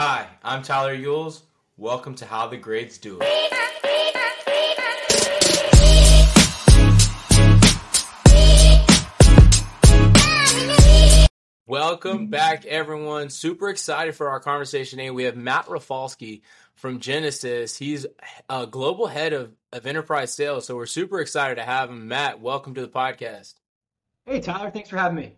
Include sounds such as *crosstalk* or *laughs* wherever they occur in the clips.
Hi, I'm Tyler Yules. Welcome to How the Greats Do It. Welcome back, everyone. Super excited for our conversation today. We have Matt Rafalski from Genesis. He's a global head of, of enterprise sales, so we're super excited to have him. Matt, welcome to the podcast. Hey, Tyler, thanks for having me.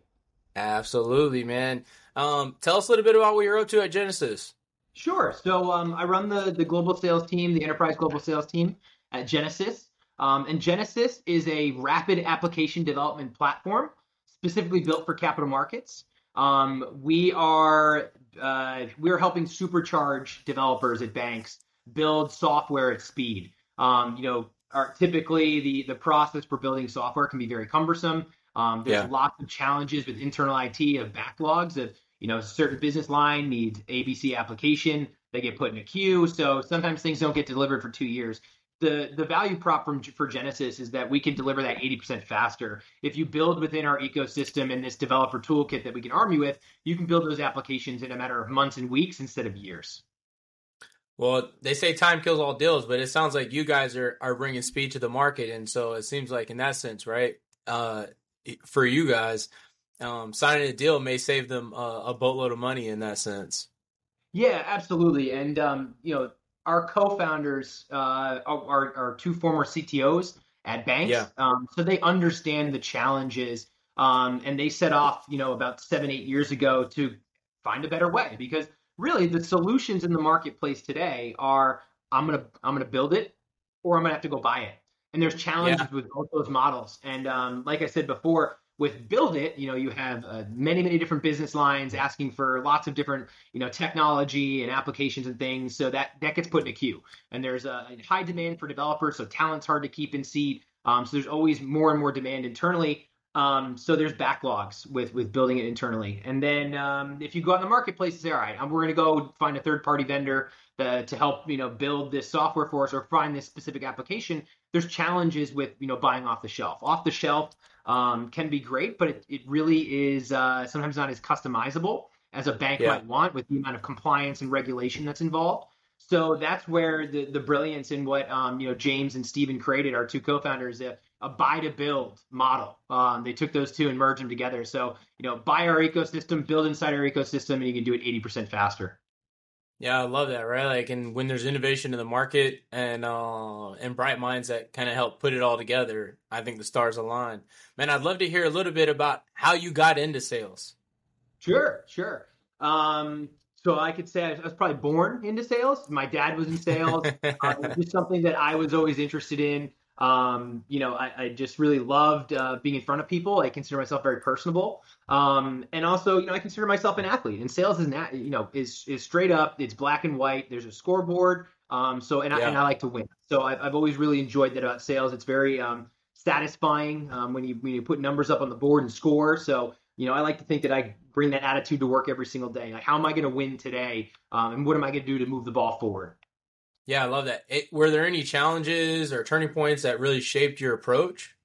Absolutely, man. Um, tell us a little bit about what you're up to at Genesis. Sure. So um, I run the the global sales team, the enterprise global sales team at Genesis. Um, and Genesis is a rapid application development platform specifically built for capital markets. Um, we are uh, we're helping supercharge developers at banks build software at speed. Um, you know, our, typically the the process for building software can be very cumbersome. Um, there's Yeah. lots of challenges with internal IT of backlogs of you know a certain business line needs ABC application, they get put in a queue, so sometimes things don't get delivered for two years. The the value prop from for Genesis is that we can deliver that 80% faster. If you build within our ecosystem and this developer toolkit that we can arm you with, you can build those applications in a matter of months and weeks instead of years. Well, they say time kills all deals, but it sounds like you guys are, are bringing speed to the market, and so it seems like in that sense, right? Uh, for you guys, um, signing a deal may save them uh, a boatload of money in that sense. Yeah, absolutely. And um, you know, our co-founders uh, are, are two former CTOs at banks, Yeah. um, so they understand the challenges. Um, and they set off, you know, about seven, eight years ago to find a better way because really the solutions in the marketplace today are I'm gonna I'm gonna build it or I'm gonna have to go buy it. And there's challenges with both those models. And um, like I said before, with build it, you know, you have uh, many many different business lines asking for lots of different you know technology and applications and things. So that that gets put in a queue. And there's a high demand for developers, so talent's hard to keep in seat. Um, so there's always more and more demand internally. Um, so there's backlogs with with building it internally. And then um, if you go out in the marketplace and say, all right, we're going to go find a third party vendor uh, to help you know build this software for us or find this specific application, there's challenges with you know buying off the shelf. Off the shelf um, can be great, but it, it really is uh, sometimes not as customizable as a bank Yeah. might want with the amount of compliance and regulation that's involved. So that's where the the brilliance in what um, you know James and Steven created, our two co-founders, a, a buy to build model. Um, they took those two and merged them together. So you know, buy our ecosystem, build inside our ecosystem, and you can do it 80% faster. Yeah, I love that, right? Like, and when there's innovation in the market and uh, and bright minds that kind of help put it all together, I think the stars align. Man, I'd love to hear a little bit about how you got into sales. Sure, sure. Um, so I could say I was, probably born into sales. My dad was in sales. *laughs* uh, it was just something that I was always interested in. Um, you know, I, I just really loved uh, being in front of people. I consider myself very personable, um, and also, you know, I consider myself an athlete. And sales is, not, you know, is is straight up. It's black and white. There's a scoreboard. Um, so and I, Yeah. and I like to win. So I've, I've always really enjoyed that about sales. It's very um, satisfying um, when you when you put numbers up on the board and score. So you know, I like to think that I bring that attitude to work every single day. Like, how am I going to win today, um, and what am I going to do to move the ball forward? Yeah, I love that. It, were there any challenges or turning points that really shaped your approach?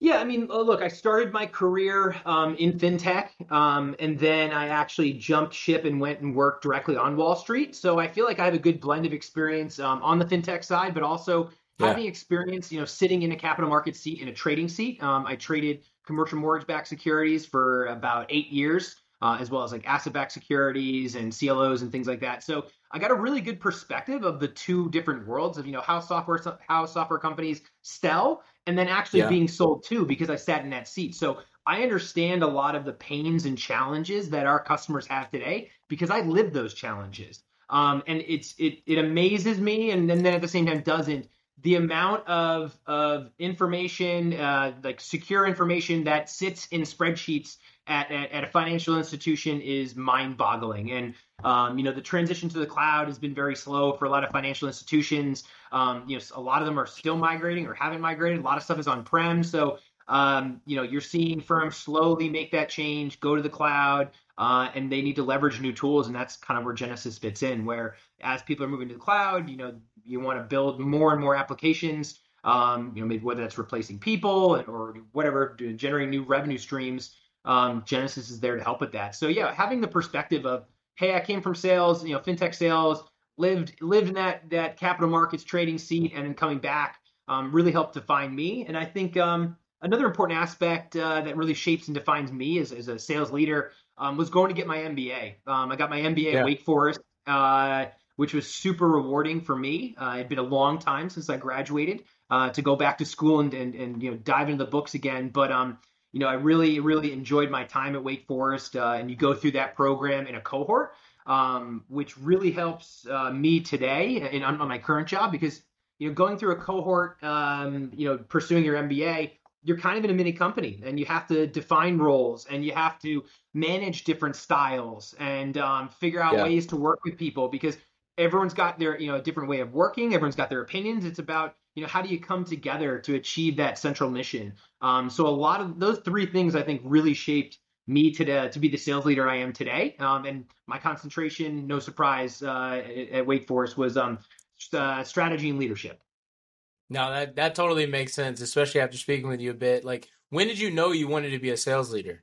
Yeah, I mean, uh, look, I started my career um, in fintech, um, and then I actually jumped ship and went and worked directly on Wall Street. So I feel like I have a good blend of experience um, on the fintech side, but also Yeah. having experience, you know, sitting in a capital market seat in a trading seat. Um, I traded commercial mortgage-backed securities for about eight years, uh, as well as like asset-backed securities and CLOs and things like that. So I got a really good perspective of the two different worlds of you know how software how software companies sell and then actually Yeah. being sold too because I sat in that seat. So I understand a lot of the pains and challenges that our customers have today because I lived those challenges. Um, and it's it it amazes me and then, then at the same time doesn't the amount of of information uh, like secure information that sits in spreadsheets at, at, at a financial institution is mind-boggling. And um, you know the transition to the cloud has been very slow for a lot of financial institutions. Um, you know a lot of them are still migrating or haven't migrated. A lot of stuff is on-prem. So um, you know you're seeing firms slowly make that change go to the cloud uh, and they need to leverage new tools. And that's kind of where genesis fits in where as people are moving to the cloud you know you want to build more and more applications um, you know maybe whether that's replacing people or whatever generating new revenue streams um, genesis is there to help with that so yeah having the perspective of hey, I came from sales, you know, fintech sales, lived lived in that that capital markets trading seat, and then coming back um, really helped define me. And I think um, another important aspect uh, that really shapes and defines me as, as a sales leader um, was going to get my MBA. Um, I got my MBA yeah. at Wake Forest, uh, which was super rewarding for me. Uh, it'd been a long time since I graduated uh, to go back to school and, and, and you know dive into the books again. But um, you know, I really really enjoyed my time at Wake Forest, uh, and you go through that program in a cohort. Um, which really helps uh, me today in, on, my current job because you know going through a cohort um, you know pursuing your mba you're kind of in a mini company and you have to define roles and you have to manage different styles and um, figure out yeah. ways to work with people because everyone's got their you know a different way of working everyone's got their opinions it's about you know how do you come together to achieve that central mission um, so a lot of those three things i think really shaped me to to be the sales leader i am today um, and my concentration no surprise uh, at, at wake forest was um, uh, strategy and leadership no, that that totally makes sense, especially after speaking with you a bit. Like, when did you know you wanted to be a sales leader?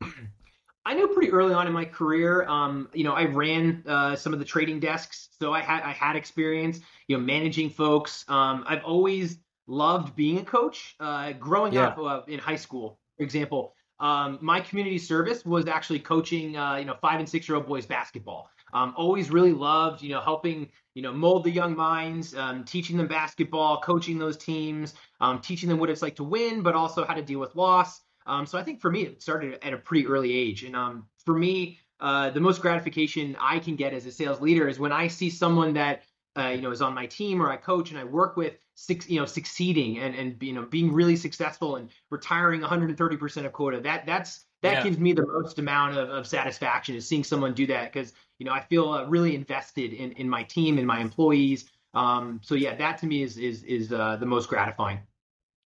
*clears throat* I knew pretty early on in my career. Um, you know, I ran uh, some of the trading desks, so I had I had experience, you know, managing folks. Um, I've always loved being a coach. Uh, growing yeah. up uh, in high school, for example, um, my community service was actually coaching, uh, you know, five and six year old boys basketball. Um, always really loved, you know, helping, you know, mold the young minds, um, teaching them basketball, coaching those teams, um, teaching them what it's like to win, but also how to deal with loss. Um, so I think for me, it started at a pretty early age. And um, for me, uh, the most gratification I can get as a sales leader is when I see someone that, uh, you know, is on my team or I coach and I work with, six, you know, succeeding and and you know being really successful and retiring 130% of quota. That that's that yeah. gives me the most amount of, of satisfaction is seeing someone do that because you know I feel uh, really invested in in my team and my employees. Um, so yeah, that to me is is is uh, the most gratifying.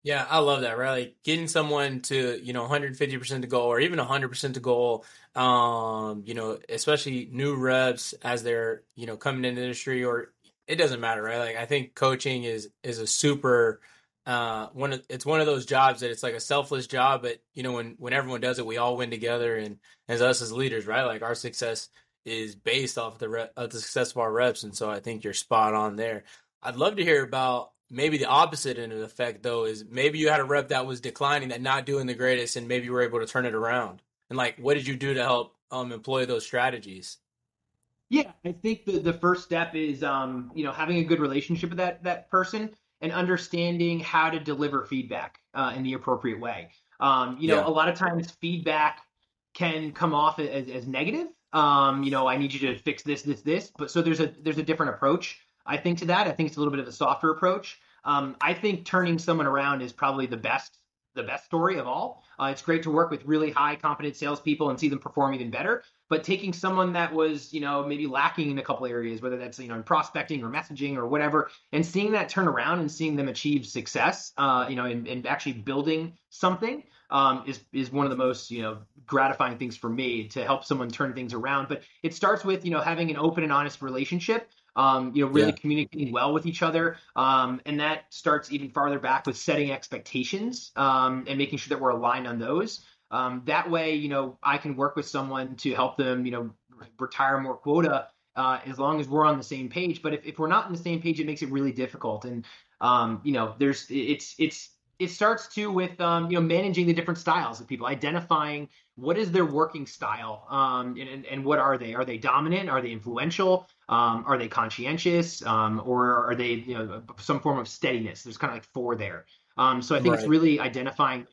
Yeah, I love that. Right, like getting someone to you know 150 percent to goal or even 100 percent to goal. Um, you know, especially new reps as they're you know coming into the industry, or it doesn't matter, right? Like I think coaching is is a super uh, one of, it's one of those jobs that it's like a selfless job, but you know when when everyone does it, we all win together, and as us as leaders, right? Like our success is based off the rep, of the success of our reps, and so I think you're spot on there. I'd love to hear about maybe the opposite end of the effect, though, is maybe you had a rep that was declining, that not doing the greatest, and maybe you were able to turn it around. And like, what did you do to help um, employ those strategies? Yeah, I think the, the first step is um, you know having a good relationship with that that person and understanding how to deliver feedback uh, in the appropriate way. Um, you know, yeah. a lot of times feedback can come off as, as negative. Um, you know, I need you to fix this, this, this. But so there's a there's a different approach. I think to that. I think it's a little bit of a softer approach. Um, I think turning someone around is probably the best the best story of all. Uh, it's great to work with really high competent salespeople and see them perform even better. But taking someone that was, you know, maybe lacking in a couple areas, whether that's you know in prospecting or messaging or whatever, and seeing that turn around and seeing them achieve success, uh, you know, and, actually building something um, is is one of the most you know gratifying things for me to help someone turn things around. But it starts with you know having an open and honest relationship um, you know, really yeah. communicating well with each other. Um, and that starts even farther back with setting expectations um, and making sure that we're aligned on those. Um, that way, you know, I can work with someone to help them, you know, retire more quota uh, as long as we're on the same page. But if, if we're not on the same page, it makes it really difficult. And, um, you know, there's, it's, it's, it starts too with um, you know managing the different styles of people, identifying what is their working style, um, and, and what are they? Are they dominant? Are they influential? Um, are they conscientious? Um, or are they you know some form of steadiness? There's kind of like four there. Um, so I think right. it's really identifying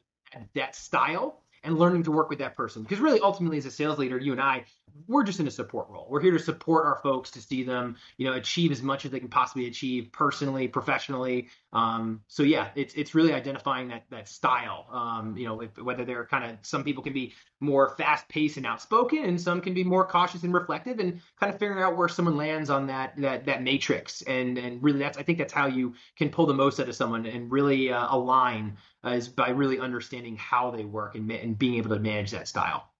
that style and learning to work with that person. Because really, ultimately, as a sales leader, you and I, we're just in a support role. We're here to support our folks to see them, you know, achieve as much as they can possibly achieve personally, professionally. Um, so yeah, it's it's really identifying that that style. Um, you know, if, whether they're kind of some people can be more fast paced and outspoken, and some can be more cautious and reflective, and kind of figuring out where someone lands on that that that matrix. And and really, that's I think that's how you can pull the most out of someone and really uh, align uh, is by really understanding how they work and, and being able to manage that style.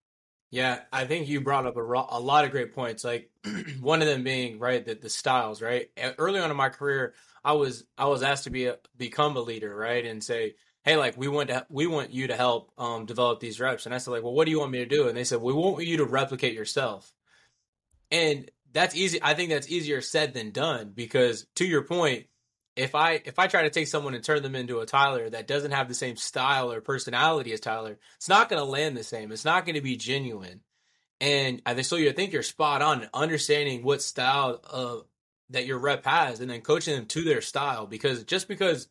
Yeah, I think you brought up a, a lot of great points. Like *clears throat* one of them being right that the styles. Right, early on in my career, I was I was asked to be a, become a leader, right, and say, hey, like we want to we want you to help um, develop these reps. And I said, like, well, what do you want me to do? And they said, we want you to replicate yourself. and that's easy. I think that's easier said than done because to your point, if I if I try to take someone and turn them into a Tyler that doesn't have the same style or personality as Tyler, it's not going to land the same. It's not going to be genuine. And I think so. You think you're spot on understanding what style of that your rep has, and then coaching them to their style. Because just because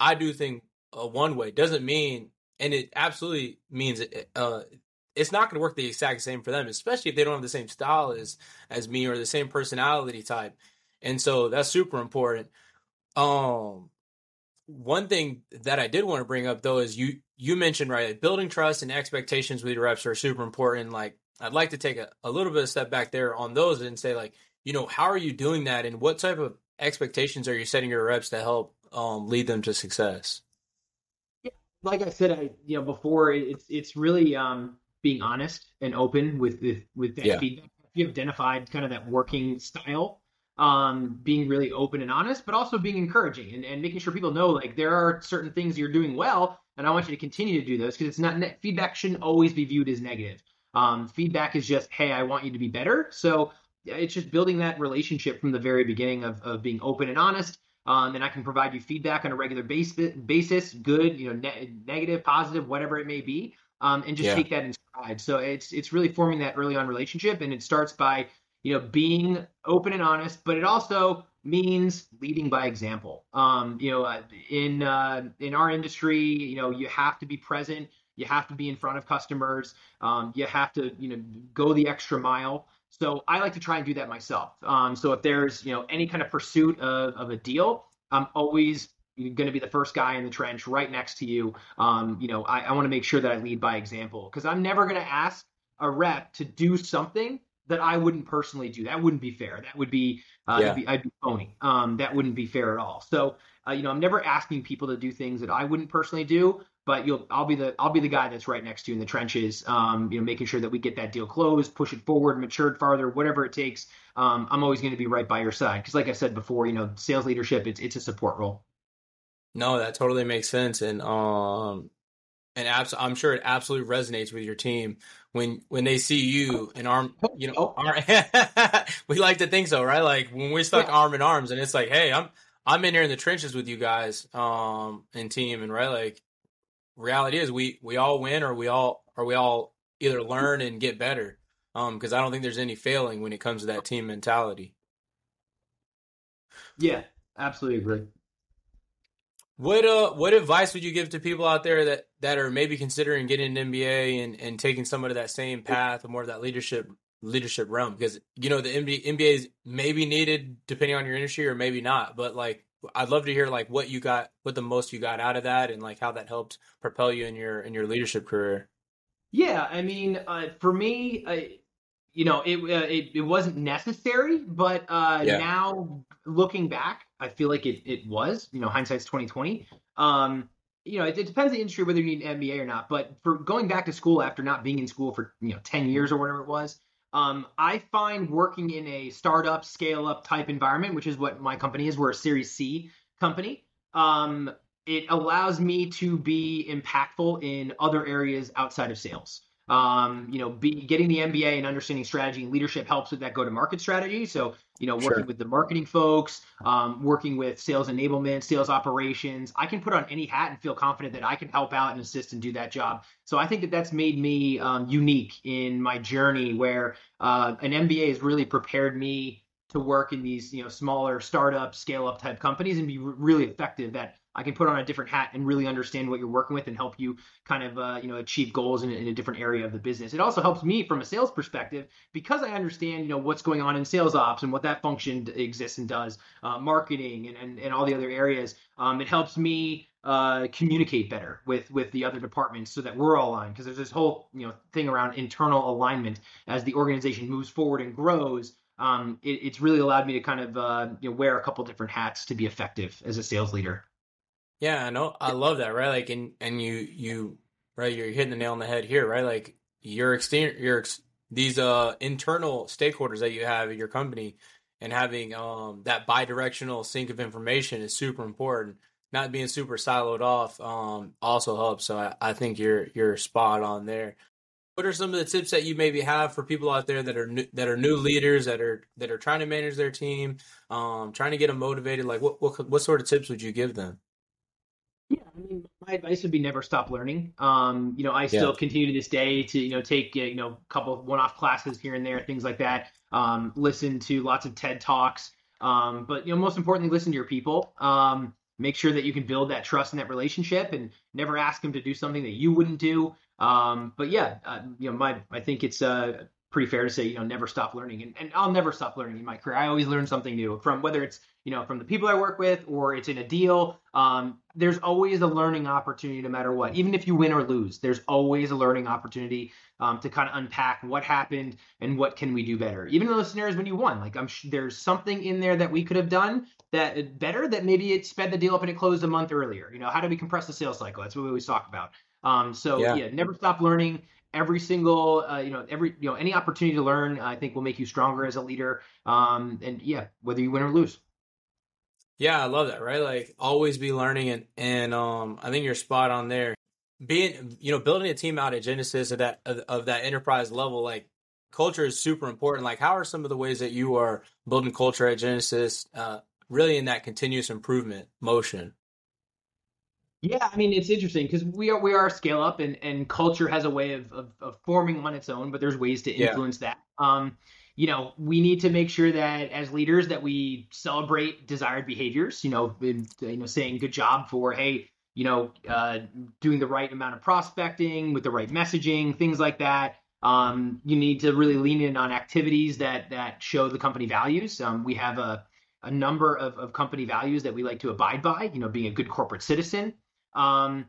I do things uh, one way doesn't mean, and it absolutely means uh, it's not going to work the exact same for them, especially if they don't have the same style as as me or the same personality type. And so that's super important. Um, one thing that I did want to bring up though is you you mentioned right like building trust and expectations with your reps are super important. Like I'd like to take a, a little bit of step back there on those and say like you know how are you doing that and what type of expectations are you setting your reps to help um, lead them to success? Yeah, like I said, I you know before it's it's really um, being honest and open with with, with that yeah. feedback. If you identified kind of that working style um, being really open and honest, but also being encouraging and, and making sure people know like there are certain things you're doing well, and I want you to continue to do those because it's not feedback shouldn't always be viewed as negative. Um, feedback is just, hey, I want you to be better. So it's just building that relationship from the very beginning of, of being open and honest. Um, and I can provide you feedback on a regular base, basis, good, you know, ne- negative, positive, whatever it may be, um, and just yeah. take that in stride. So it's it's really forming that early on relationship, and it starts by you know, being open and honest, but it also means leading by example. Um, you know, in uh, in our industry, you know, you have to be present. You have to be in front of customers. Um, you have to, you know, go the extra mile. So I like to try and do that myself. Um, so if there's, you know, any kind of pursuit of, of a deal, I'm always going to be the first guy in the trench right next to you. Um, you know, I, I want to make sure that I lead by example because I'm never going to ask a rep to do something that I wouldn't personally do. That wouldn't be fair. That would be, uh, yeah. be I'd be phony. Um, that wouldn't be fair at all. So, uh, you know, I'm never asking people to do things that I wouldn't personally do. But you'll, I'll be the, I'll be the guy that's right next to you in the trenches. Um, you know, making sure that we get that deal closed, push it forward, matured farther, whatever it takes. Um, I'm always going to be right by your side because, like I said before, you know, sales leadership, it's it's a support role. No, that totally makes sense, and um, and abs- I'm sure it absolutely resonates with your team when when they see you and arm, you know, oh. arm, *laughs* we like to think so, right? Like when we're stuck yeah. arm in arms, and it's like, hey, I'm I'm in here in the trenches with you guys, um, and team, and right, like reality is we we all win or we all or we all either learn and get better, um, because I don't think there's any failing when it comes to that team mentality. Yeah, absolutely agree. What uh what advice would you give to people out there that that are maybe considering getting an MBA and and taking some of that same path or more of that leadership leadership realm because you know the MBA, MBA is maybe needed depending on your industry or maybe not but like I'd love to hear like what you got what the most you got out of that and like how that helped propel you in your in your leadership career. Yeah, I mean, uh, for me, I, you know, it, uh, it, it wasn't necessary, but uh, yeah. now looking back, I feel like it it was. You know, hindsight's twenty twenty. Um, you know, it, it, depends the industry whether you need an MBA or not. But for going back to school after not being in school for you know ten years or whatever it was, um, I find working in a startup, scale up type environment, which is what my company is. We're a Series C company. Um, it allows me to be impactful in other areas outside of sales. Um, you know, be, getting the MBA and understanding strategy and leadership helps with that go-to-market strategy. So, you know, working sure. with the marketing folks, um, working with sales enablement, sales operations, I can put on any hat and feel confident that I can help out and assist and do that job. So I think that that's made me um, unique in my journey, where uh, an MBA has really prepared me to work in these, you know, smaller startup, scale-up type companies and be really effective that I can put on a different hat and really understand what you're working with and help you kind of uh, you know achieve goals in, in, a different area of the business. It also helps me from a sales perspective because I understand you know what's going on in sales ops and what that function exists and does, uh, marketing and, and and all the other areas. Um, it helps me uh, communicate better with with the other departments so that we're all aligned because there's this whole you know thing around internal alignment as the organization moves forward and grows. Um, it, it's really allowed me to kind of uh, you know wear a couple different hats to be effective as a sales leader. Yeah, I know. I love that, right? Like, and and you you right, you're hitting the nail on the head here, right? Like your exterior, your these uh internal stakeholders that you have at your company, and having um that bi-directional sync of information is super important. Not being super siloed off um also helps. So I, I think you're you're spot on there. What are some of the tips that you maybe have for people out there that are new, that are new leaders that are that are trying to manage their team, um, trying to get them motivated? Like, what what what sort of tips would you give them? Yeah, I mean, my advice would be never stop learning. Um, you know, I still yeah. continue to this day to you know take you know a couple of one-off classes here and there, things like that. Um, listen to lots of TED talks, um, but you know, most importantly, listen to your people. Um, make sure that you can build that trust and that relationship, and never ask them to do something that you wouldn't do. Um, but yeah, uh, you know, my I think it's uh, pretty fair to say, you know, never stop learning, and, and I'll never stop learning in my career. I always learn something new from whether it's you know from the people I work with or it's in a deal. Um, there's always a learning opportunity no matter what. Even if you win or lose, there's always a learning opportunity um, to kind of unpack what happened and what can we do better. Even in those scenarios when you won, like I'm sh- there's something in there that we could have done that better that maybe it sped the deal up and it closed a month earlier. You know, how do we compress the sales cycle? That's what we always talk about. Um, so yeah. yeah. never stop learning. Every single, uh, you know, every, you know, any opportunity to learn, I think will make you stronger as a leader. Um, and yeah, whether you win or lose. Yeah, I love that. Right, like always be learning, and and um, I think you're spot on there. Being, you know, building a team out at Genesis of that of, of that enterprise level, like culture is super important. Like, how are some of the ways that you are building culture at Genesis, uh, really in that continuous improvement motion? Yeah, I mean it's interesting because we are we are a scale up and and culture has a way of, of, of forming on its own, but there's ways to influence yeah. that. Um, you know, we need to make sure that as leaders that we celebrate desired behaviors. You know, in, you know, saying good job for hey, you know, uh, doing the right amount of prospecting with the right messaging, things like that. Um, you need to really lean in on activities that that show the company values. Um, we have a a number of, of company values that we like to abide by. You know, being a good corporate citizen, um,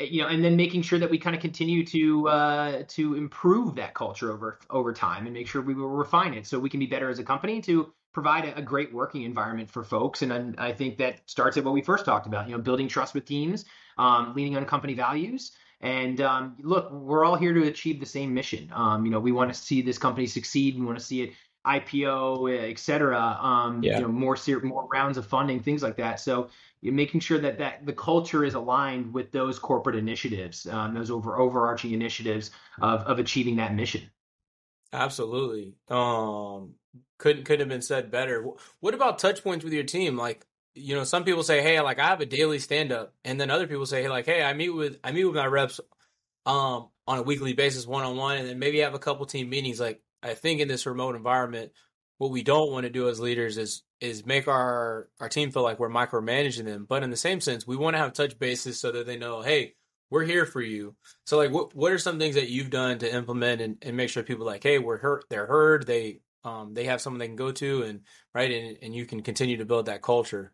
you know, and then making sure that we kind of continue to uh, to improve that culture over over time and make sure we will refine it so we can be better as a company to provide a, a great working environment for folks. And I, I think that starts at what we first talked about, you know, building trust with teams, um, leaning on company values. And um, look, we're all here to achieve the same mission. Um, you know, we want to see this company succeed. We want to see it IPO, et cetera. Um, yeah. You know, more more rounds of funding, things like that. So making sure that that the culture is aligned with those corporate initiatives, um, those over overarching initiatives of of achieving that mission. Absolutely. Um, couldn't couldn't have been said better. What about touch points with your team? Like, you know, some people say, "Hey, like I have a daily stand up," and then other people say, "Hey, like, hey, I meet with I meet with my reps um on a weekly basis, one on one, and then maybe have a couple team meetings." Like, I think in this remote environment, what we don't want to do as leaders is is make our our team feel like we're micromanaging them. But in the same sense, we want to have touch bases so that they know, hey, we're here for you. So like, what what are some things that you've done to implement and, and make sure people like, hey, we're hurt, they're heard, they um they have someone they can go to, and right, and and you can continue to build that culture.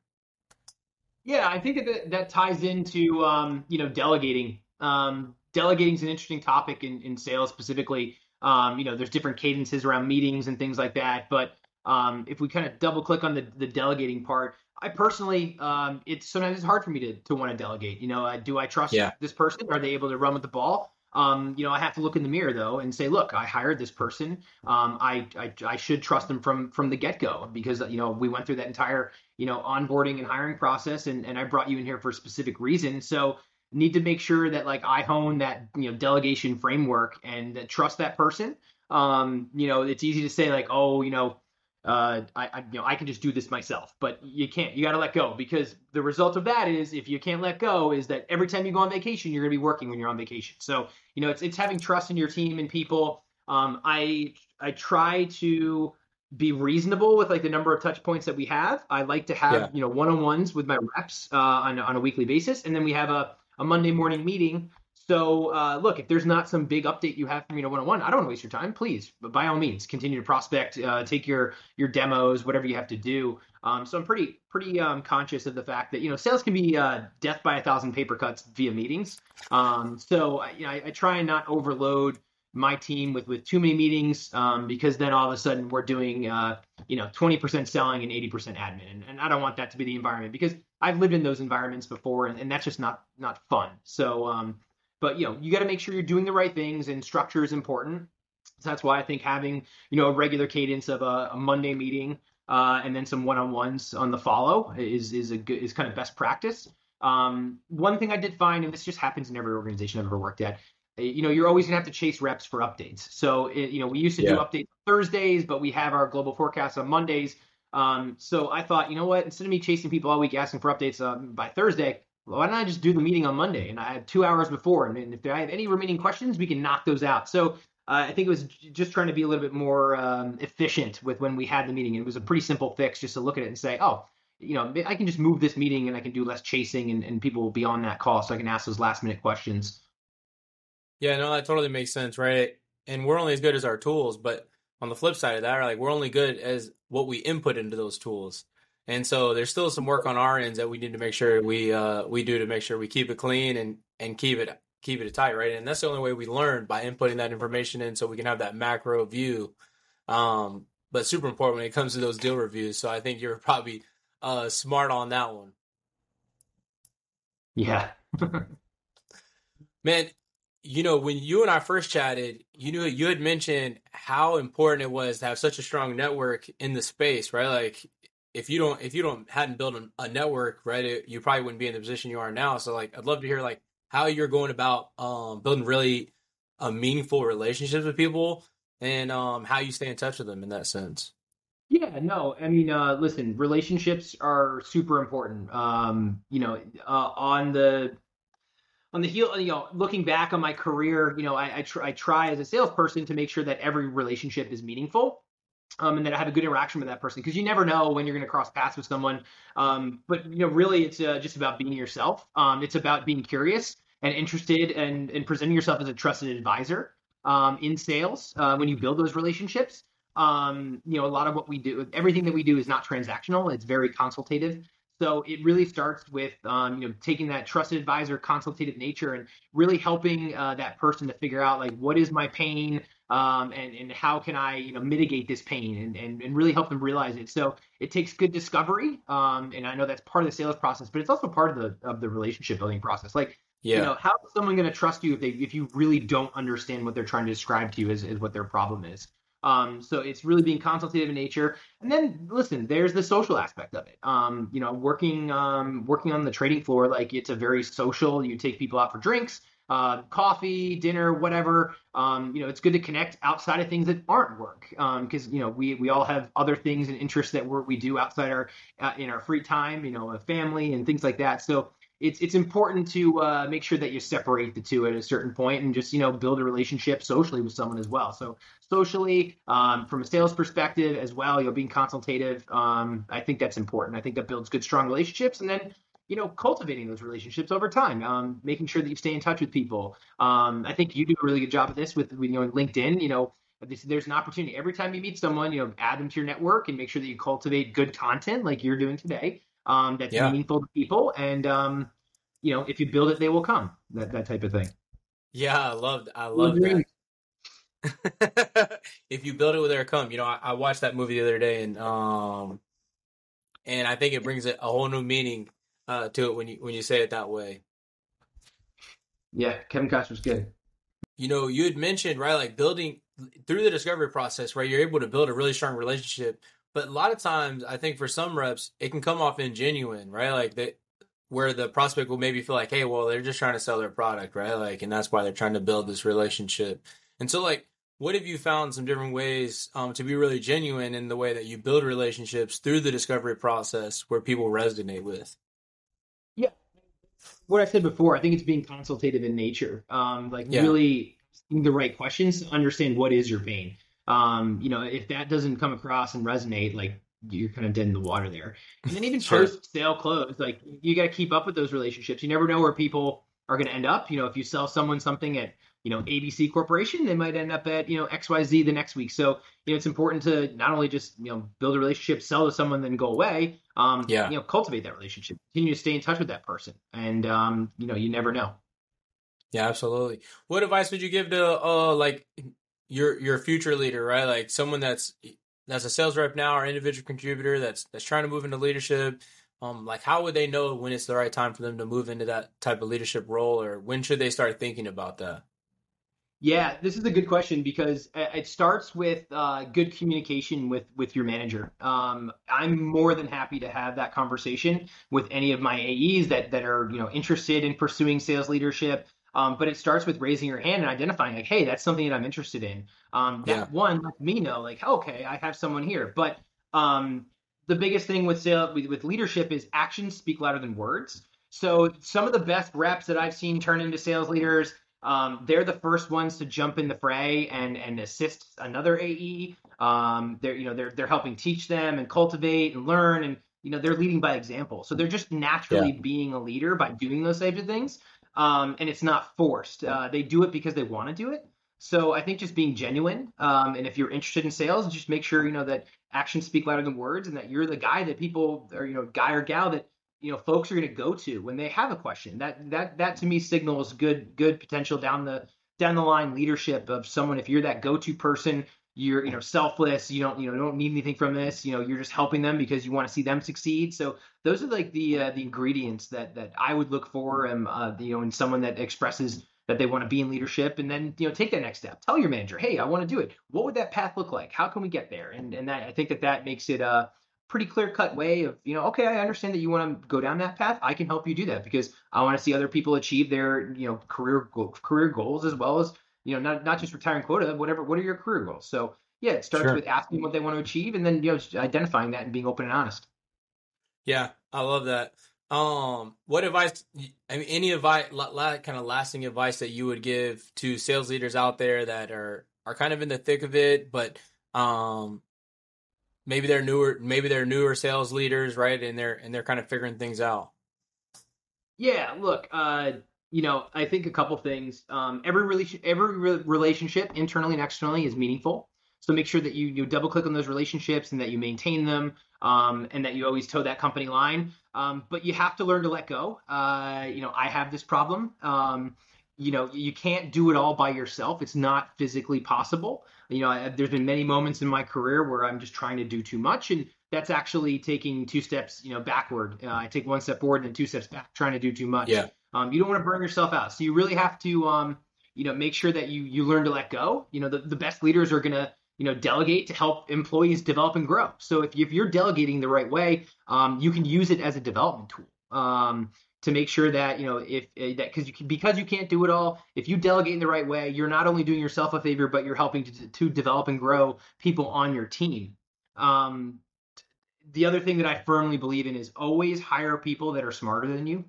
Yeah, I think that that ties into um, you know delegating. Um, delegating is an interesting topic in, in sales specifically. Um, you know, there's different cadences around meetings and things like that. But um, if we kind of double click on the, the delegating part, I personally, um, it's sometimes it's hard for me to, to want to delegate. You know, uh, do I trust yeah. this person? Are they able to run with the ball? Um, you know, I have to look in the mirror though and say, look, I hired this person. Um, I, I, I should trust them from from the get go because you know we went through that entire you know onboarding and hiring process, and and I brought you in here for a specific reason. So need to make sure that like I hone that you know delegation framework and trust that person. Um, you know, it's easy to say like, oh, you know, uh, I, I, you know I can just do this myself, but you can't. You got to let go because the result of that is if you can't let go is that every time you go on vacation, you're going to be working when you're on vacation. So you know, it's it's having trust in your team and people. Um, I I try to be reasonable with like the number of touch points that we have. I like to have yeah. you know one on ones with my reps uh, on on a weekly basis, and then we have a a Monday morning meeting. So uh, look, if there's not some big update you have for me to one on one, I don't want to waste your time. Please, but by all means, continue to prospect, uh, take your your demos, whatever you have to do. Um, so I'm pretty pretty um, conscious of the fact that you know sales can be uh, death by a thousand paper cuts via meetings. Um, so you know, I, I, try and not overload my team with with too many meetings um, because then all of a sudden we're doing uh, you know 20% selling and 80% admin and, and, I don't want that to be the environment because I've lived in those environments before and, and that's just not not fun so um, but you know you got to make sure you're doing the right things and structure is important so that's why I think having you know a regular cadence of a, a Monday meeting uh, and then some one-on-ones on the follow is is a good is kind of best practice um, one thing I did find, and this just happens in every organization I've ever worked at, you know, you're always gonna have to chase reps for updates. So, it, you know, we used to yeah. do updates Thursdays, but we have our global forecast on Mondays. Um, so I thought, you know what? Instead of me chasing people all week asking for updates uh, by Thursday, why don't I just do the meeting on Monday? And I have two hours before, and, and if I have any remaining questions, we can knock those out. So uh, I think it was just trying to be a little bit more um, efficient with when we had the meeting. It was a pretty simple fix, just to look at it and say, oh, you know, I can just move this meeting and I can do less chasing, and, and people will be on that call, so I can ask those last minute questions. Yeah, no, that totally makes sense, right? And we're only as good as our tools, but on the flip side of that, like we're only good as what we input into those tools. And so there's still some work on our ends that we need to make sure we uh, we do to make sure we keep it clean and and keep it keep it tight, right? And that's the only way we learn by inputting that information in, so we can have that macro view. Um, but super important when it comes to those deal reviews. So I think you're probably uh, smart on that one. Yeah. *laughs* Man, you know, when you and I first chatted, you knew you had mentioned how important it was to have such a strong network in the space, right? Like if you don't if you don't hadn't built a, network, right, it, you probably wouldn't be in the position you are now. So like I'd love to hear like how you're going about um, building really a meaningful relationships with people and um, how you stay in touch with them in that sense. Yeah, no, I mean, uh, listen, relationships are super important. Um, you know, uh, on the on the heel, you know, looking back on my career, you know, I I, tr- I try as a salesperson to make sure that every relationship is meaningful. Um, and that I have a good interaction with that person because you never know when you're going to cross paths with someone. Um, but you know, really, it's uh, just about being yourself. Um, it's about being curious and interested and, and presenting yourself as a trusted advisor um, in sales uh, when you build those relationships. Um, you know, a lot of what we do, everything that we do is not transactional. It's very consultative. So it really starts with, um, you know, taking that trusted advisor consultative nature and really helping uh, that person to figure out like what is my pain um, and and how can I, you know, mitigate this pain and, and and really help them realize it. So it takes good discovery, um, and I know that's part of the sales process, but it's also part of the of the relationship building process. Like yeah. You know, how is someone going to trust you if they if you really don't understand what they're trying to describe to you as, as what their problem is? Um, so it's really being consultative in nature. And then listen, there's the social aspect of it. Um, you know, working um, working on the trading floor, like it's a very social. You take people out for drinks, uh, coffee, dinner, whatever. Um, you know, it's good to connect outside of things that aren't work, because um, you know we we all have other things and interests that we we do outside our uh, in our free time. You know, a family and things like that. So it's it's important to uh, make sure that you separate the two at a certain point and just you know build a relationship socially with someone as well. So socially, um, from a sales perspective as well, you know, being consultative, um, I think that's important. I think that builds good, strong relationships, and then you know cultivating those relationships over time, um, making sure that you stay in touch with people. Um, I think you do a really good job of this with you know LinkedIn. You know. There's an opportunity every time you meet someone, you know, add them to your network and make sure that you cultivate good content like you're doing today um, that's yeah. meaningful to people. And um, you know, if you build it, they will come. That that type of thing. Yeah, I love I love that. *laughs* if you build it, they'll come. You know, I, I, watched that movie the other day, and um, and I think it brings a, a whole new meaning uh, to it when you when you say it that way. Yeah, Kevin Costner's good. You know, you had mentioned right, like building through the discovery process, right? You're able to build a really strong relationship but a lot of times, I think for some reps, it can come off ingenuine, right? Like they, where the prospect will maybe feel like, hey, well, they're just trying to sell their product, right? Like, and that's why they're trying to build this relationship. And so, like, what have you found some different ways um, to be really genuine in the way that you build relationships through the discovery process where people resonate with? Yeah, what I said before, I think it's being consultative in nature. Um, like yeah. really the right questions to understand what is your pain um, you know, if that doesn't come across and resonate, like you're kind of dead in the water there. And then even sure. post sale close, like you got to keep up with those relationships. You never know where people are going to end up. You know, if you sell someone something at you know ABC Corporation, they might end up at you know XYZ the next week. So you know, it's important to not only just you know build a relationship, sell to someone, then go away. Um, yeah. You know, cultivate that relationship, continue to stay in touch with that person, and um, you know, you never know. Yeah, absolutely. What advice would you give to uh like your your future leader, right? Like someone that's that's a sales rep now or individual contributor that's that's trying to move into leadership. Um, like how would they know when it's the right time for them to move into that type of leadership role, or when should they start thinking about that? Yeah, this is a good question because it starts with uh, good communication with with your manager. Um, I'm more than happy to have that conversation with any of my AEs that that are you know interested in pursuing sales leadership Um, but it starts with raising your hand and identifying like, hey, that's something that I'm interested in. Um, that yeah. one lets me know like, okay, I have someone here. But um, the biggest thing with sales with, with leadership is actions speak louder than words. So some of the best reps that I've seen turn into sales leaders, um, they're the first ones to jump in the fray and and assist another AE. Um, they're you know they're they're helping teach them and cultivate and learn and you know they're leading by example. So they're just naturally yeah. being a leader by doing those types of things. Um, and it's not forced. Uh, they do it because they want to do it. So I think just being genuine, um, and if you're interested in sales, just make sure you know that actions speak louder than words, and that you're the guy that people, or you know, guy or gal that you know folks are going to go to when they have a question. That that that to me signals good good potential down the down the line leadership of someone. If you're that go-to person, you're you know selfless. You don't you know don't need anything from this. You know you're just helping them because you want to see them succeed. So those are like the uh, the ingredients that that I would look for. And uh, you know in someone that expresses that they want to be in leadership and then you know take that next step tell your manager hey i want to do it what would that path look like how can we get there and and that i think that that makes it a pretty clear cut way of you know okay i understand that you want to go down that path i can help you do that because i want to see other people achieve their you know career career goals as well as you know not not just retiring quota whatever what are your career goals so yeah it starts sure. with asking what they want to achieve and then you know identifying that and being open and honest yeah i love that um, what advice? I mean, any advice, kind of lasting advice that you would give to sales leaders out there that are are kind of in the thick of it, but um, maybe they're newer, maybe they're newer sales leaders, right? And they're and they're kind of figuring things out. Yeah, look, uh, you know, I think a couple things. Um, every relation, every re- relationship, internally and externally, is meaningful. So make sure that you you double click on those relationships and that you maintain them, um, and that you always toe that company line. Um, but you have to learn to let go. Uh, you know, I have this problem. Um, you know, you can't do it all by yourself. It's not physically possible. You know, I, there's been many moments in my career where I'm just trying to do too much, and that's actually taking two steps, you know, backward. Uh, I take one step forward and then two steps back, trying to do too much. Yeah. Um, you don't want to burn yourself out. So you really have to, um, you know, make sure that you you learn to let go. You know, the, the best leaders are gonna you know delegate to help employees develop and grow so if, if you're delegating the right way um, you can use it as a development tool um, to make sure that you know if uh, that because you can, because you can't do it all if you delegate in the right way you're not only doing yourself a favor but you're helping to, to develop and grow people on your team um, the other thing that i firmly believe in is always hire people that are smarter than you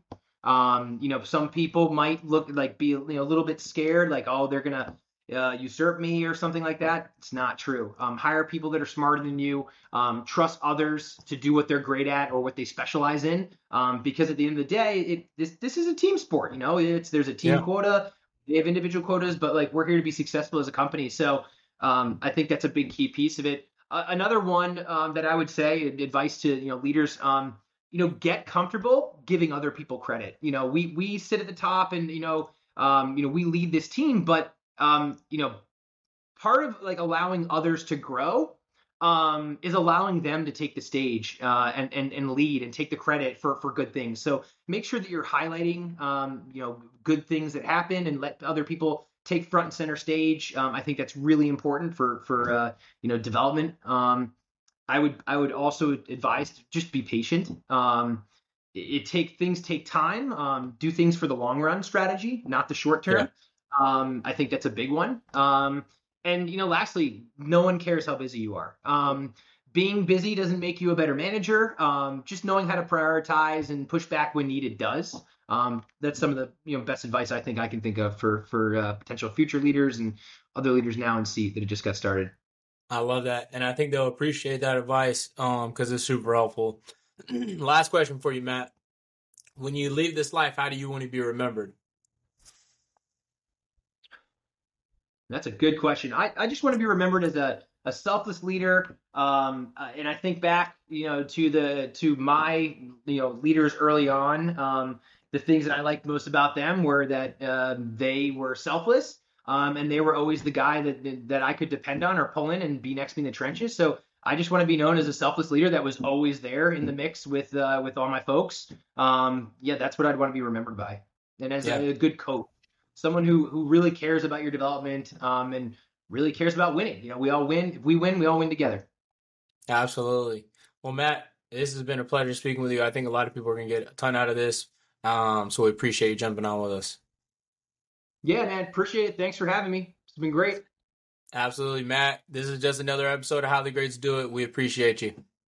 um, you know some people might look like be you know, a little bit scared like oh they're gonna uh, usurp me or something like that. It's not true. Um, hire people that are smarter than you. Um, trust others to do what they're great at or what they specialize in. Um, because at the end of the day, it, this this is a team sport. You know, it's there's a team yeah. quota. They have individual quotas, but like we're here to be successful as a company. So um, I think that's a big key piece of it. Uh, another one um, that I would say, advice to you know leaders. Um, you know, get comfortable giving other people credit. You know, we we sit at the top and you know, you know, we lead this team, but um, you know, part of like allowing others to grow um, is allowing them to take the stage uh, and, and and lead and take the credit for for good things. So make sure that you're highlighting um, you know good things that happen and let other people take front and center stage. Um, I think that's really important for for uh, you know development. Um, I would I would also advise to just be patient. Um, it, it take things take time. Um, do things for the long run strategy, not the short term. Yeah. Um, I think that's a big one. Um, and you know, lastly, no one cares how busy you are. Um, being busy doesn't make you a better manager. Um, just knowing how to prioritize and push back when needed does. Um, that's some of the you know best advice I think I can think of for for uh, potential future leaders and other leaders now in seat that it just got started. I love that, and I think they'll appreciate that advice because um, it's super helpful. *clears throat* Last question for you, Matt. When you leave this life, how do you want to be remembered? That's a good question. I, I just want to be remembered as a, a selfless leader. Um, uh, and I think back, you know, to the to my you know leaders early on. Um, the things that I liked most about them were that uh, they were selfless, um, and they were always the guy that that I could depend on or pull in and be next to me in the trenches. So I just want to be known as a selfless leader that was always there in the mix with uh, with all my folks. Um, yeah, that's what I'd want to be remembered by, and as yeah. a, a good coach someone who who really cares about your development um, and really cares about winning. You know, we all win. If we win, we all win together. Absolutely. Well, Matt, this has been a pleasure speaking with you. I think a lot of people are going to get a ton out of this. Um, so we appreciate you jumping on with us. Yeah, man. Appreciate it. Thanks for having me. It's been great. Absolutely, Matt. This is just another episode of How the Greats Do It. We appreciate you.